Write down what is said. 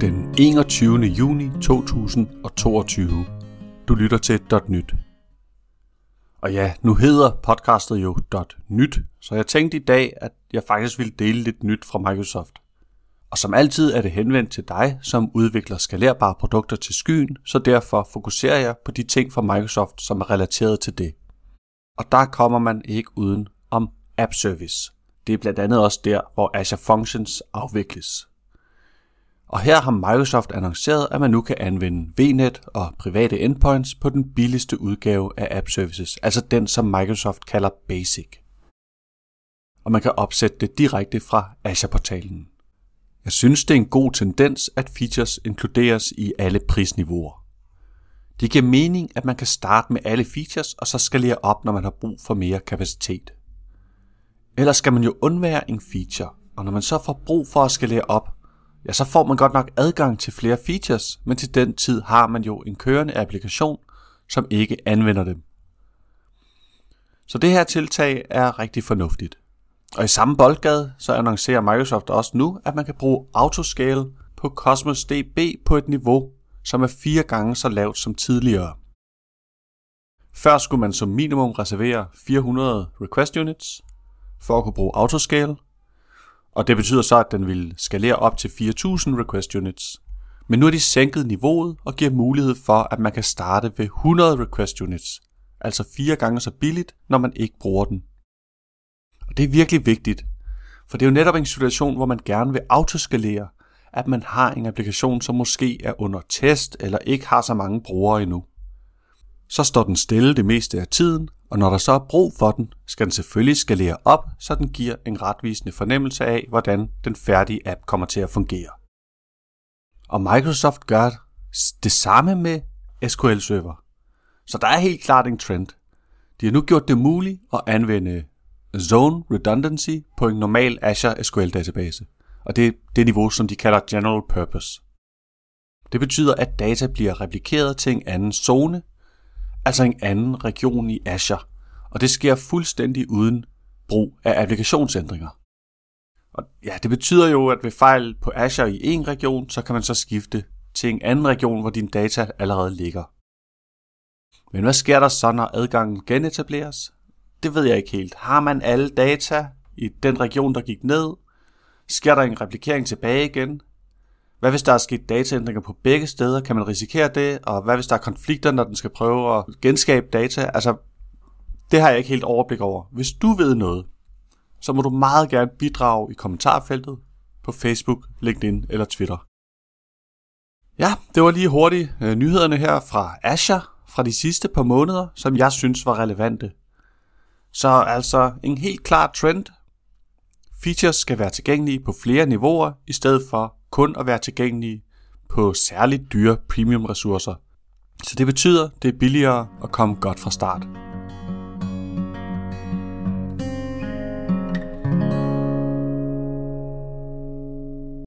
den 21. juni 2022. Du lytter til .nyt. Og ja, nu hedder podcastet jo .nyt, så jeg tænkte i dag, at jeg faktisk ville dele lidt nyt fra Microsoft. Og som altid er det henvendt til dig, som udvikler skalerbare produkter til skyen, så derfor fokuserer jeg på de ting fra Microsoft, som er relateret til det. Og der kommer man ikke uden om App Service. Det er blandt andet også der, hvor Azure Functions afvikles. Og her har Microsoft annonceret, at man nu kan anvende VNet og private endpoints på den billigste udgave af App Services, altså den, som Microsoft kalder Basic. Og man kan opsætte det direkte fra Azure-portalen. Jeg synes, det er en god tendens, at features inkluderes i alle prisniveauer. Det giver mening, at man kan starte med alle features og så skalere op, når man har brug for mere kapacitet. Ellers skal man jo undvære en feature, og når man så får brug for at skalere op, ja, så får man godt nok adgang til flere features, men til den tid har man jo en kørende applikation, som ikke anvender dem. Så det her tiltag er rigtig fornuftigt. Og i samme boldgade, så annoncerer Microsoft også nu, at man kan bruge autoscale på Cosmos DB på et niveau, som er fire gange så lavt som tidligere. Før skulle man som minimum reservere 400 request units for at kunne bruge autoscale, og det betyder så, at den vil skalere op til 4000 request units. Men nu er de sænket niveauet og giver mulighed for, at man kan starte ved 100 request units, altså fire gange så billigt, når man ikke bruger den. Og det er virkelig vigtigt, for det er jo netop en situation, hvor man gerne vil autoskalere, at man har en applikation, som måske er under test eller ikke har så mange brugere endnu. Så står den stille det meste af tiden, og når der så er brug for den, skal den selvfølgelig skalere op, så den giver en retvisende fornemmelse af, hvordan den færdige app kommer til at fungere. Og Microsoft gør det samme med SQL Server. Så der er helt klart en trend. De har nu gjort det muligt at anvende Zone Redundancy på en normal Azure SQL database. Og det er det niveau, som de kalder General Purpose. Det betyder, at data bliver replikeret til en anden zone, altså en anden region i Azure, og det sker fuldstændig uden brug af applikationsændringer. Og ja, det betyder jo, at ved fejl på Azure i en region, så kan man så skifte til en anden region, hvor din data allerede ligger. Men hvad sker der så, når adgangen genetableres? Det ved jeg ikke helt. Har man alle data i den region, der gik ned? Sker der en replikering tilbage igen? Hvad hvis der er sket dataændringer på begge steder? Kan man risikere det? Og hvad hvis der er konflikter, når den skal prøve at genskabe data? Altså, det har jeg ikke helt overblik over. Hvis du ved noget, så må du meget gerne bidrage i kommentarfeltet på Facebook, LinkedIn eller Twitter. Ja, det var lige hurtigt øh, nyhederne her fra Azure fra de sidste par måneder, som jeg synes var relevante. Så altså en helt klar trend. Features skal være tilgængelige på flere niveauer, i stedet for kun at være tilgængelige på særligt dyre premium ressourcer. Så det betyder, det er billigere at komme godt fra start.